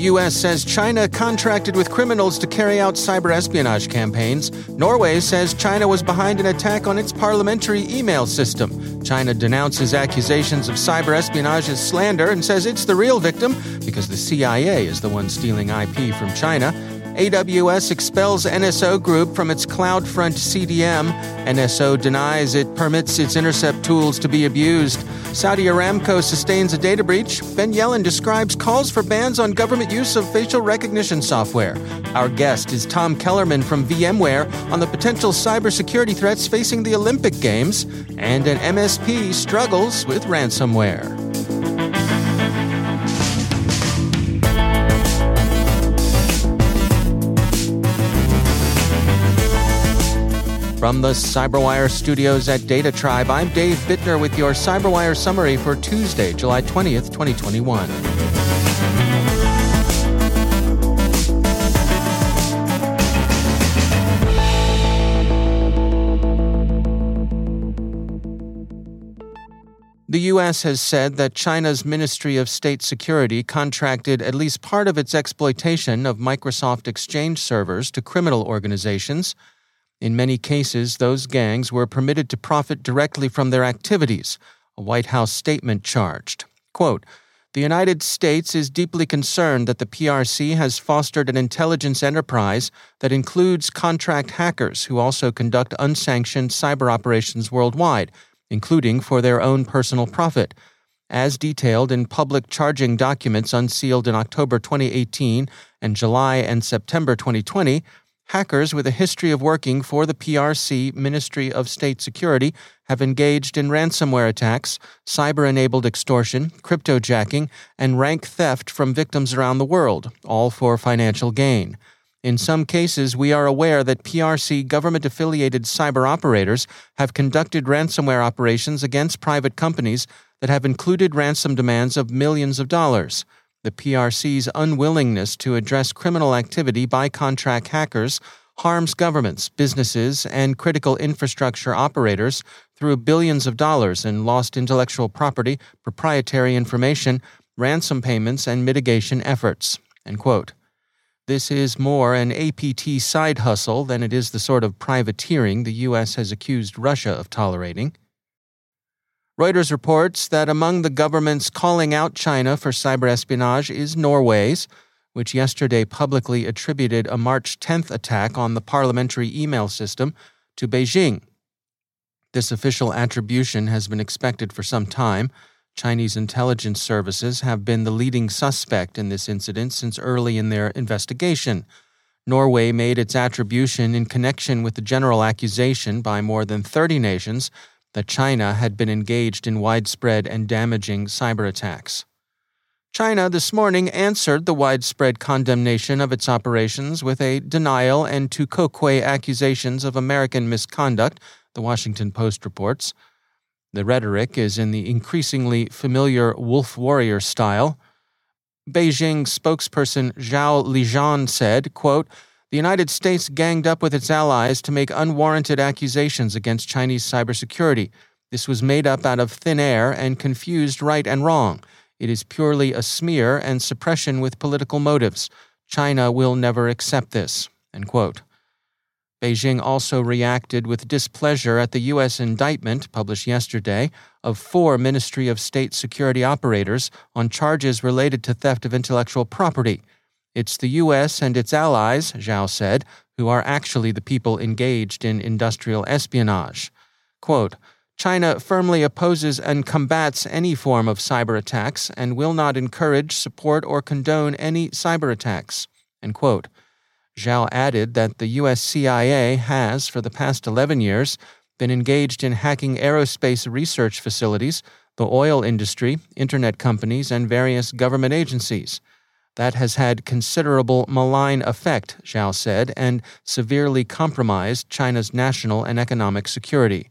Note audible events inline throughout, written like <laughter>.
U.S. says China contracted with criminals to carry out cyber espionage campaigns. Norway says China was behind an attack on its parliamentary email system. China denounces accusations of cyber espionage as slander and says it's the real victim because the CIA is the one stealing IP from China. AWS expels NSO Group from its CloudFront CDN. NSO denies it permits its intercept tools to be abused. Saudi Aramco sustains a data breach. Ben Yellen describes calls for bans on government use of facial recognition software. Our guest is Tom Kellermann from VMware on the potential cybersecurity threats facing the Olympic Games. And an MSP struggles with ransomware. From the CyberWire studios at DataTribe, I'm Dave Bittner with your CyberWire summary for Tuesday, July 20th, 2021. The U.S. has said that China's Ministry of State Security contracted at least part of its exploitation of Microsoft Exchange servers to criminal organizations in many cases, those gangs were permitted to profit directly from their activities, a White House statement charged. Quote, the United States is deeply concerned that the PRC has fostered an intelligence enterprise that includes contract hackers who also conduct unsanctioned cyber operations worldwide, including for their own personal profit. As detailed in public charging documents unsealed in October 2018 and July and September 2020, Hackers with a history of working for the PRC Ministry of State Security have engaged in ransomware attacks, cyber enabled extortion, cryptojacking, and rank theft from victims around the world, all for financial gain. In some cases, we are aware that PRC government affiliated cyber operators have conducted ransomware operations against private companies that have included ransom demands of millions of dollars. The PRC's unwillingness to address criminal activity by contract hackers harms governments, businesses, and critical infrastructure operators through billions of dollars in lost intellectual property, proprietary information, ransom payments, and mitigation efforts. This is more an APT side hustle than it is the sort of privateering the U.S. has accused Russia of tolerating. Reuters reports that among the governments calling out China for cyber espionage is Norway's, which yesterday publicly attributed a March 10th attack on the parliamentary email system to Beijing. This official attribution has been expected for some time. Chinese intelligence services have been the leading suspect in this incident since early in their investigation. Norway made its attribution in connection with the general accusation by more than 30 nations that China had been engaged in widespread and damaging cyber attacks. China this morning answered the widespread condemnation of its operations with a denial and tu quoque accusations of American misconduct, the Washington Post reports. The rhetoric is in the increasingly familiar wolf warrior style. Beijing spokesperson Zhao Lijian said, quote, the United States ganged up with its allies to make unwarranted accusations against Chinese cybersecurity. This was made up out of thin air and confused right and wrong. It is purely a smear and suppression with political motives. China will never accept this. Beijing also reacted with displeasure at the U.S. indictment published yesterday of four Ministry of State security operators on charges related to theft of intellectual property. It's the U.S. and its allies, Zhao said, who are actually the people engaged in industrial espionage. Quote, China firmly opposes and combats any form of cyber attacks and will not encourage, support, or condone any cyber attacks. End quote. Zhao added that the U.S. CIA has, for the past 11 years, been engaged in hacking aerospace research facilities, the oil industry, internet companies, and various government agencies. That has had considerable malign effect, Zhao said, and severely compromised China's national and economic security.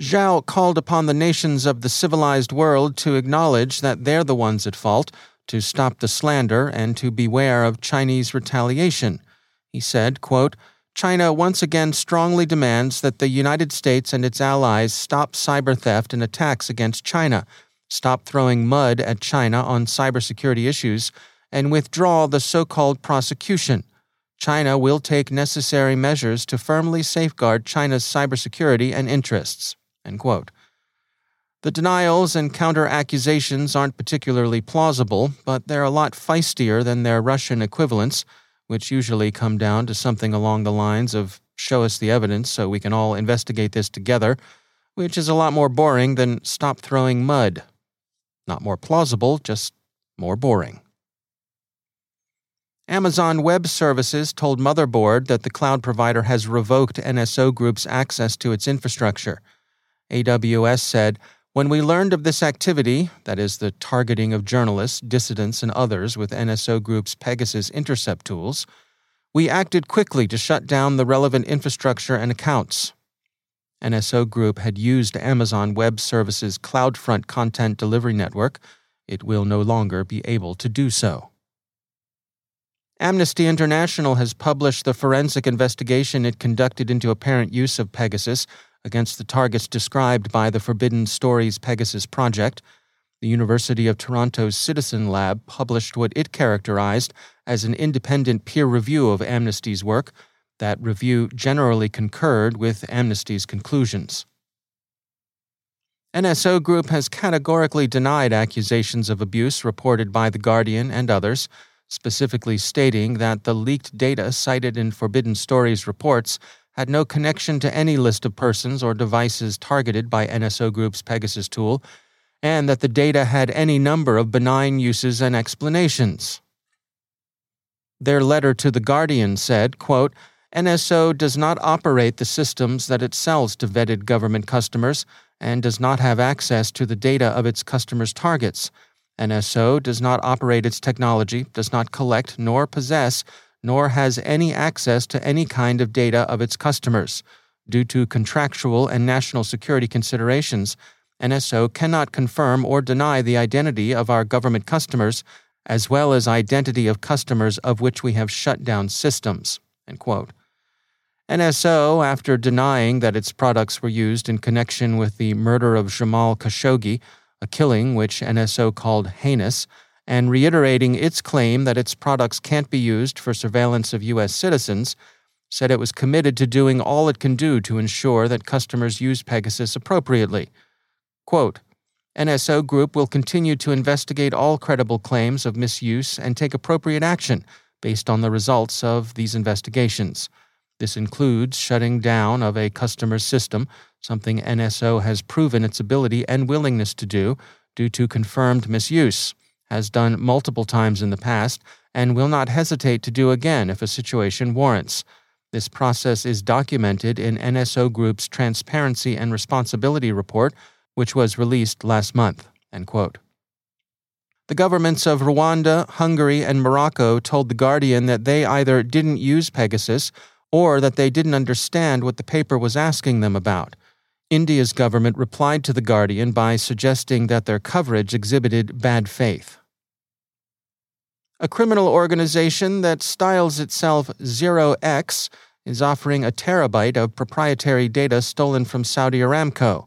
Zhao called upon the nations of the civilized world to acknowledge that they're the ones at fault to stop the slander and to beware of Chinese retaliation. He said, quote, China once again strongly demands that the United States and its allies stop cyber theft and attacks against China, stop throwing mud at China on cybersecurity issues, and withdraw the so called prosecution. China will take necessary measures to firmly safeguard China's cybersecurity and interests. The denials and counter accusations aren't particularly plausible, but they're a lot feistier than their Russian equivalents, which usually come down to something along the lines of show us the evidence so we can all investigate this together, which is a lot more boring than stop throwing mud. Not more plausible, just more boring. Amazon Web Services told Motherboard that the cloud provider has revoked NSO Group's access to its infrastructure. AWS said, when we learned of this activity, that is, the targeting of journalists, dissidents, and others with NSO Group's Pegasus intercept tools, we acted quickly to shut down the relevant infrastructure and accounts. NSO Group had used Amazon Web Services CloudFront content delivery network. It will no longer be able to do so. Amnesty International has published the forensic investigation it conducted into apparent use of Pegasus against the targets described by the Forbidden Stories Pegasus Project, the University of Toronto's Citizen Lab published what it characterized as an independent peer review of Amnesty's work. That review generally concurred with Amnesty's conclusions. NSO Group has categorically denied accusations of abuse reported by The Guardian and others, specifically stating that the leaked data cited in Forbidden Stories reports had no connection to any list of persons or devices targeted by NSO Group's Pegasus tool, and that the data had any number of benign uses and explanations. Their letter to The Guardian said, quote, NSO does not operate the systems that it sells to vetted government customers and does not have access to the data of its customers' targets. NSO does not operate its technology, does not collect nor possess nor has any access to any kind of data of its customers. Due to contractual and national security considerations, NSO cannot confirm or deny the identity of our government customers, as well as identity of customers of which we have shut down systems. NSO, after denying that its products were used in connection with the murder of Jamal Khashoggi, a killing which NSO called heinous, and reiterating its claim that its products can't be used for surveillance of U.S. citizens, said it was committed to doing all it can do to ensure that customers use Pegasus appropriately. Quote, NSO Group will continue to investigate all credible claims of misuse and take appropriate action based on the results of these investigations. This includes shutting down of a customer's system, something NSO has proven its ability and willingness to do due to confirmed misuse has done multiple times in the past, and will not hesitate to do again if a situation warrants. This process is documented in NSO Group's Transparency and Responsibility Report, which was released last month. The governments of Rwanda, Hungary, and Morocco told The Guardian that they either didn't use Pegasus or that they didn't understand what the paper was asking them about. India's government replied to The Guardian by suggesting that their coverage exhibited bad faith. A criminal organization that styles itself Zero X is offering a terabyte of proprietary data stolen from Saudi Aramco.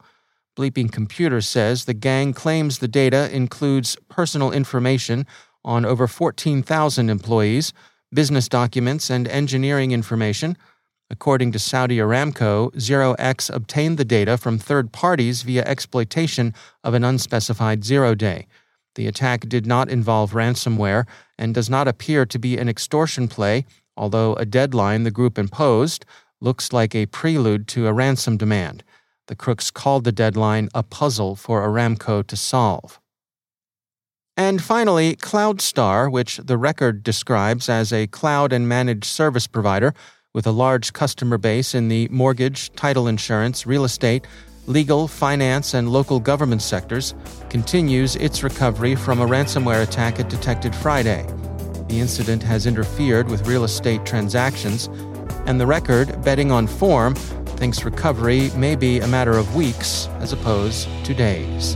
Bleeping Computer says the gang claims the data includes personal information on over 14,000 employees, business documents, and engineering information. According to Saudi Aramco, Zero X obtained the data from third parties via exploitation of an unspecified zero day. The attack did not involve ransomware and does not appear to be an extortion play, although a deadline the group imposed looks like a prelude to a ransom demand. The crooks called the deadline a puzzle for Aramco to solve. And finally, CloudStar, which the record describes as a cloud and managed service provider with a large customer base in the mortgage, title insurance, real estate, legal, finance, and local government sectors, continues its recovery from a ransomware attack it detected Friday. The incident has interfered with real estate transactions, and the record, betting on form, thinks recovery may be a matter of weeks as opposed to days.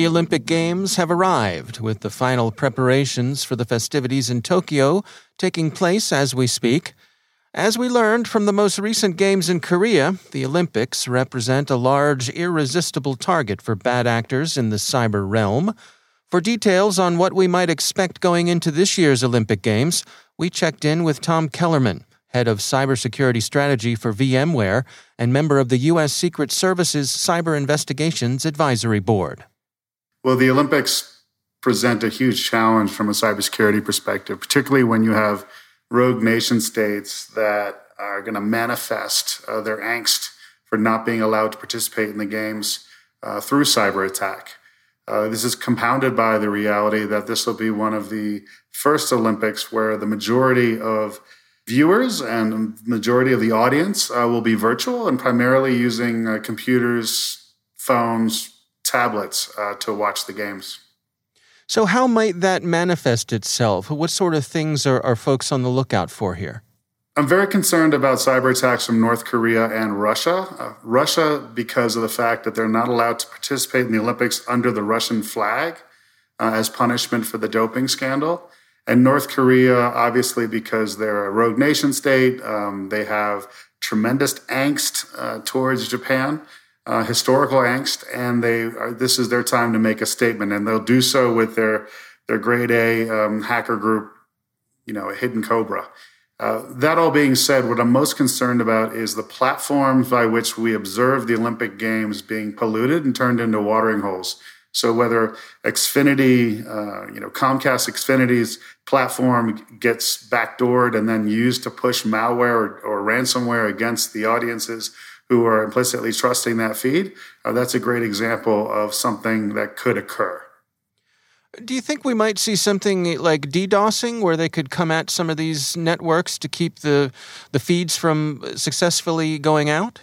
The Olympic Games have arrived, with the final preparations for the festivities in Tokyo taking place as we speak. As we learned from the most recent Games in Korea, the Olympics represent a large, irresistible target for bad actors in the cyber realm. For details on what we might expect going into this year's Olympic Games, we checked in with Tom Kellermann, head of cybersecurity strategy for VMware and member of the U.S. Secret Service's Cyber Investigations Advisory Board. Well, the Olympics present a huge challenge from a cybersecurity perspective, particularly when you have rogue nation states that are going to manifest uh, their angst for not being allowed to participate in the games uh, through cyber attack. Uh, this is compounded by the reality that this will be one of the first Olympics where the majority of viewers and majority of the audience uh, will be virtual and primarily using uh, computers, phones, tablets uh, to watch the games. So, how might that manifest itself? What sort of things are, are folks on the lookout for here? I'm very concerned about cyber attacks from North Korea and Russia. Uh, Russia, because of the fact that they're not allowed to participate in the Olympics under the Russian flag uh, as punishment for the doping scandal. And North Korea, obviously, because they're a rogue nation state, um, they have tremendous angst uh, towards Japan uh, historical angst, and they are, this is their time to make a statement, and they'll do so with their their grade A um, hacker group, you know, Hidden Cobra. Uh, that all being said, what I'm most concerned about is the platforms by which we observe the Olympic Games being polluted and turned into watering holes. So whether Xfinity, uh, you know, Comcast Xfinity's platform gets backdoored and then used to push malware or, or ransomware against the audiences who are implicitly trusting that feed, uh, that's a great example of something that could occur. Do you think we might see something like DDoSing, where they could come at some of these networks to keep the the feeds from successfully going out?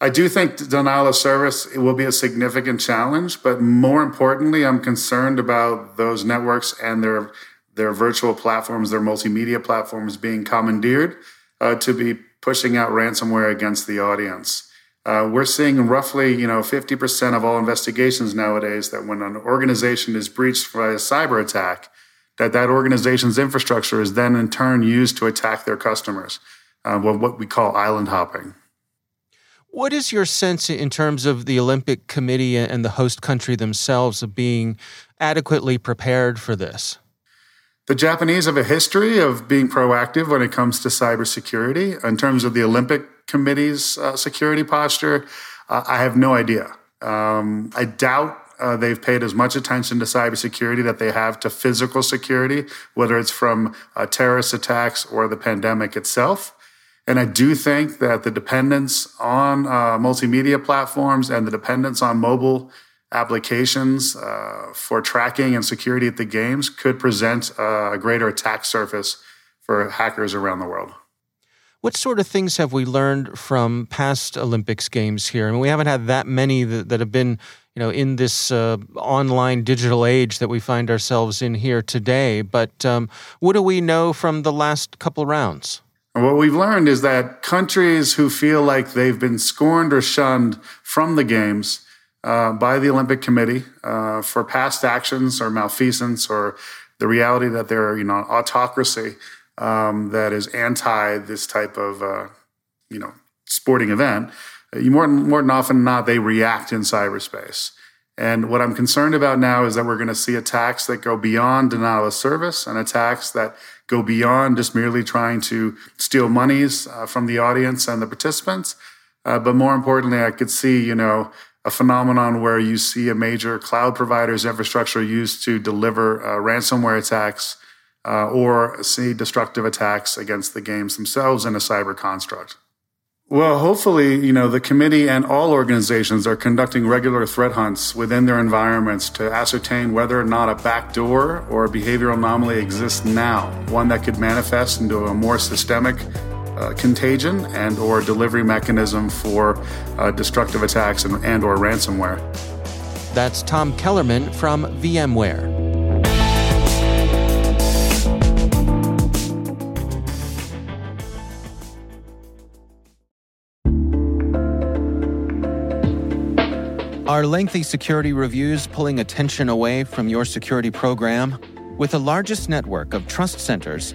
I do think denial of service will be a significant challenge, but more importantly, I'm concerned about those networks and their their virtual platforms, their multimedia platforms being commandeered uh, to be pushing out ransomware against the audience. Uh, we're seeing roughly, you know, 50% of all investigations nowadays that when an organization is breached by a cyber attack, that that organization's infrastructure is then in turn used to attack their customers, uh, what we call island hopping. What is your sense in terms of the Olympic Committee and the host country themselves of being adequately prepared for this? The Japanese have a history of being proactive when it comes to cybersecurity. In terms of the Olympic Committee's uh, security posture, uh, I have no idea. Um, I doubt uh, they've paid as much attention to cybersecurity that they have to physical security, whether it's from uh, terrorist attacks or the pandemic itself. And I do think that the dependence on uh, multimedia platforms and the dependence on mobile applications uh, for tracking and security at the games could present a greater attack surface for hackers around the world. What sort of things have we learned from past Olympics games here? I mean, we haven't had that many that, that have been, you know, in this uh, online digital age that we find ourselves in here today. But um, what do we know from the last couple rounds? What we've learned is that countries who feel like they've been scorned or shunned from the games uh, by the Olympic Committee uh, for past actions or malfeasance or the reality that they're, you know, autocracy um, that is anti this type of, uh, you know, sporting event, you more, more than often than not, they react in cyberspace. And what I'm concerned about now is that we're going to see attacks that go beyond denial of service and attacks that go beyond just merely trying to steal monies uh, from the audience and the participants. Uh, but more importantly, I could see, you know, a phenomenon where you see a major cloud provider's infrastructure used to deliver uh, ransomware attacks uh, or see destructive attacks against the games themselves in a cyber construct. Well, hopefully, you know, the committee and all organizations are conducting regular threat hunts within their environments to ascertain whether or not a backdoor or a behavioral anomaly exists now, one that could manifest into a more systemic contagion and or delivery mechanism for uh, destructive attacks and, and or ransomware. That's Tom Kellermann from VMware. Are lengthy security reviews pulling attention away from your security program? With the largest network of trust centers,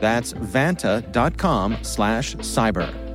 That's vanta.com slash cyber.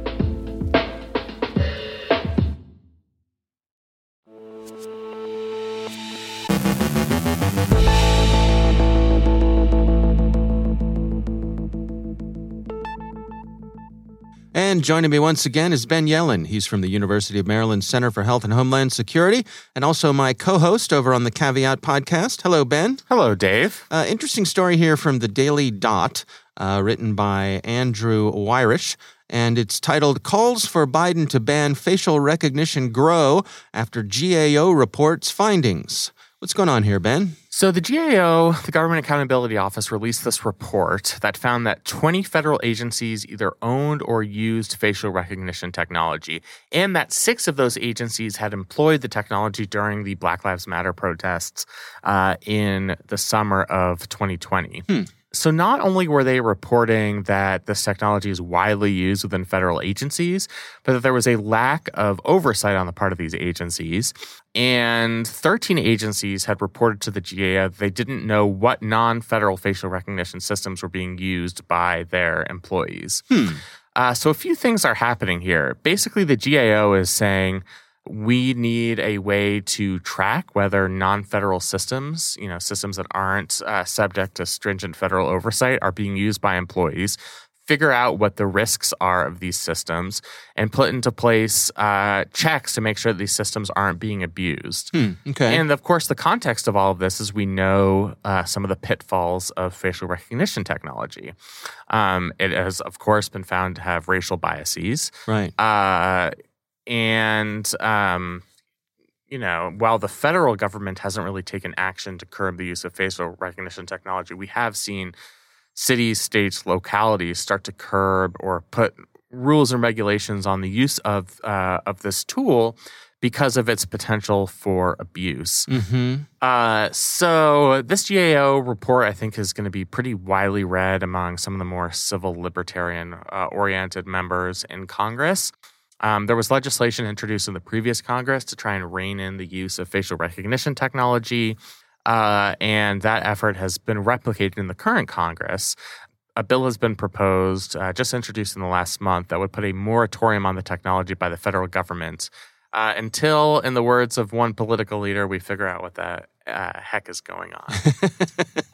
And joining me once again is Ben Yellen. He's from the University of Maryland Center for Health and Homeland Security, and also my co host over on the Caveat podcast. Hello, Ben. Hello, Dave. Uh, interesting story here from the Daily Dot, uh, written by Andrew Wyrich. And it's titled Calls for Biden to Ban Facial Recognition Grow After GAO Reports Findings. What's going on here, Ben? So, the GAO, the Government Accountability Office, released this report that found that 20 federal agencies either owned or used facial recognition technology, and that six of those agencies had employed the technology during the Black Lives Matter protests uh, in the summer of 2020. Hmm. So, not only were they reporting that this technology is widely used within federal agencies, but that there was a lack of oversight on the part of these agencies. And 13 agencies had reported to the GAO they didn't know what non federal facial recognition systems were being used by their employees. Hmm. Uh, so, a few things are happening here. Basically, the GAO is saying, we need a way to track whether non-federal systems, you know, systems that aren't uh, subject to stringent federal oversight, are being used by employees. Figure out what the risks are of these systems and put into place uh, checks to make sure that these systems aren't being abused. Hmm, okay. And of course, the context of all of this is we know uh, some of the pitfalls of facial recognition technology. Um, it has, of course, been found to have racial biases. right. And um, you know, while the federal government hasn't really taken action to curb the use of facial recognition technology, we have seen cities, states, localities start to curb or put rules and regulations on the use of uh, of this tool because of its potential for abuse. Mm-hmm. Uh, so this GAO report, I think, is going to be pretty widely read among some of the more civil libertarian uh, oriented members in Congress. Um, there was legislation introduced in the previous Congress to try and rein in the use of facial recognition technology, uh, and that effort has been replicated in the current Congress. A bill has been proposed, uh, just introduced in the last month, that would put a moratorium on the technology by the federal government uh, until, in the words of one political leader, we figure out what the uh, heck is going on.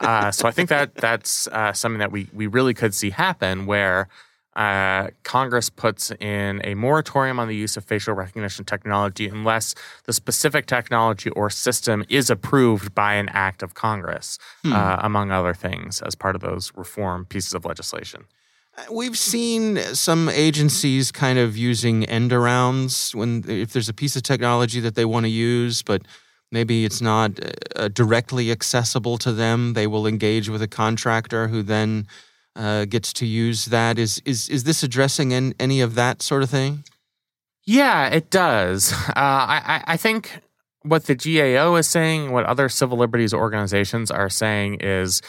<laughs> uh, so I think that that's uh, something that we we really could see happen, where uh, Congress puts in a moratorium on the use of facial recognition technology unless the specific technology or system is approved by an act of Congress, uh, among other things, as part of those reform pieces of legislation. We've seen some agencies kind of using end arounds when if there's a piece of technology that they want to use, but maybe it's not uh, directly accessible to them. They will engage with a contractor who then uh, gets to use that. Is is is this addressing in, any of that sort of thing? Yeah, it does. <laughs> Uh, I, I think what the GAO is saying, what other civil liberties organizations are saying is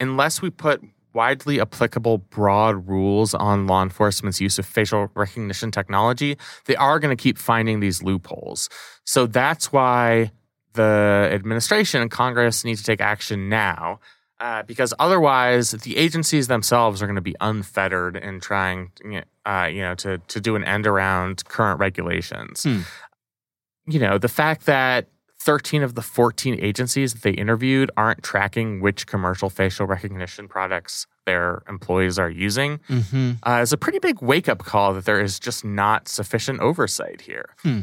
unless we put widely applicable broad rules on law enforcement's use of facial recognition technology, they are going to keep finding these loopholes. So that's why the administration and Congress need to take action now. Uh, because otherwise, the agencies themselves are going to be unfettered in trying, uh, you know, to to do an end around current regulations. Hmm. You know, the fact that 13 of the 14 agencies that they interviewed aren't tracking which commercial facial recognition products their employees are using Mm-hmm. uh, is a pretty big wake up call that there is just not sufficient oversight here. Hmm.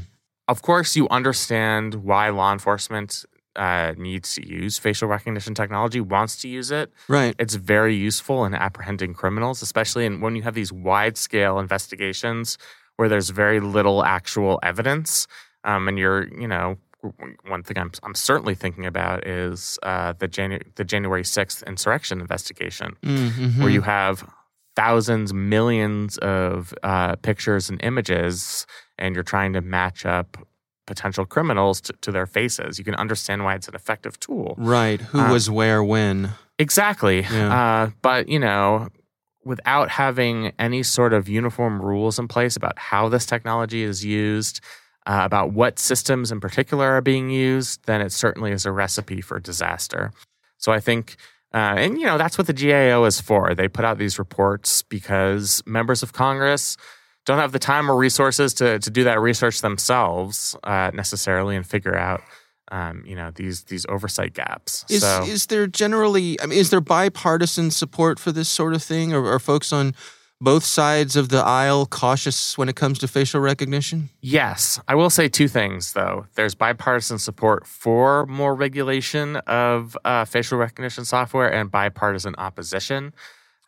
Of course, you understand why law enforcement uh, needs to use facial recognition technology, wants to use it. Right. It's very useful in apprehending criminals, especially in, when you have these wide scale investigations where there's very little actual evidence. Um, and you're, you know, one thing I'm, I'm certainly thinking about is uh, the, Janu- the January 6th insurrection investigation, Mm-hmm. where you have thousands, millions of uh, pictures and images, and you're trying to match up potential criminals to, to their faces. You can understand why it's an effective tool. right. Who Uh, was where when? Exactly. Yeah. Uh, but, you know, without having any sort of uniform rules in place about how this technology is used, uh, about what systems in particular are being used, then it certainly is a recipe for disaster. So I think, uh, and, you know, that's what the GAO is for. They put out these reports because members of Congress don't have the time or resources to, to do that research themselves uh, necessarily and figure out. Um, you know these these oversight gaps. Is so is there generally? I mean, is there bipartisan support for this sort of thing, or are folks on both sides of the aisle cautious when it comes to facial recognition? Yes, I will say two things though. There's bipartisan support for more regulation of uh, facial recognition software and bipartisan opposition.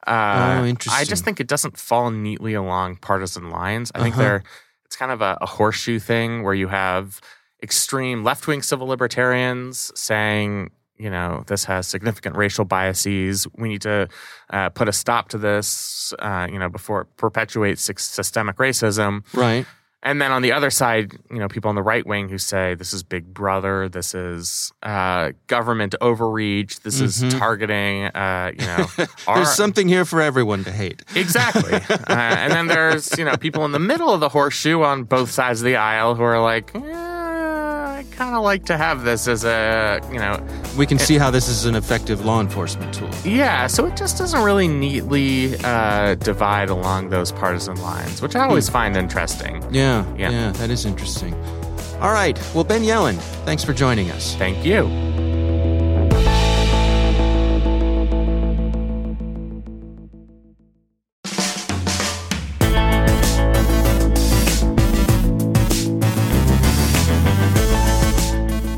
Uh, Oh, I just think it doesn't fall neatly along partisan lines. I think Uh-huh. they're it's kind of a, a horseshoe thing where you have extreme left wing civil libertarians saying, you know, this has significant racial biases. We need to uh, put a stop to this, uh, you know, before it perpetuates systemic racism. Right. And then on the other side, you know, people on the right wing who say this is Big Brother, this is uh, government overreach, this mm-hmm. is targeting. Uh, you know, <laughs> our... there's something here for everyone to hate. Exactly. <laughs> uh, and then there's you know people in the middle of the horseshoe on both sides of the aisle who are like. Eh, kind of like to have this as a, you know. We can it, see how this is an effective law enforcement tool. Yeah, so it just doesn't really neatly uh, divide along those partisan lines, which I always mm. find interesting. Yeah, yeah, yeah, that is interesting. All right, well, Ben Yellen, thanks for joining us. Thank you.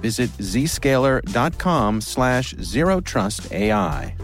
Visit zscaler.com slash zero trust AI.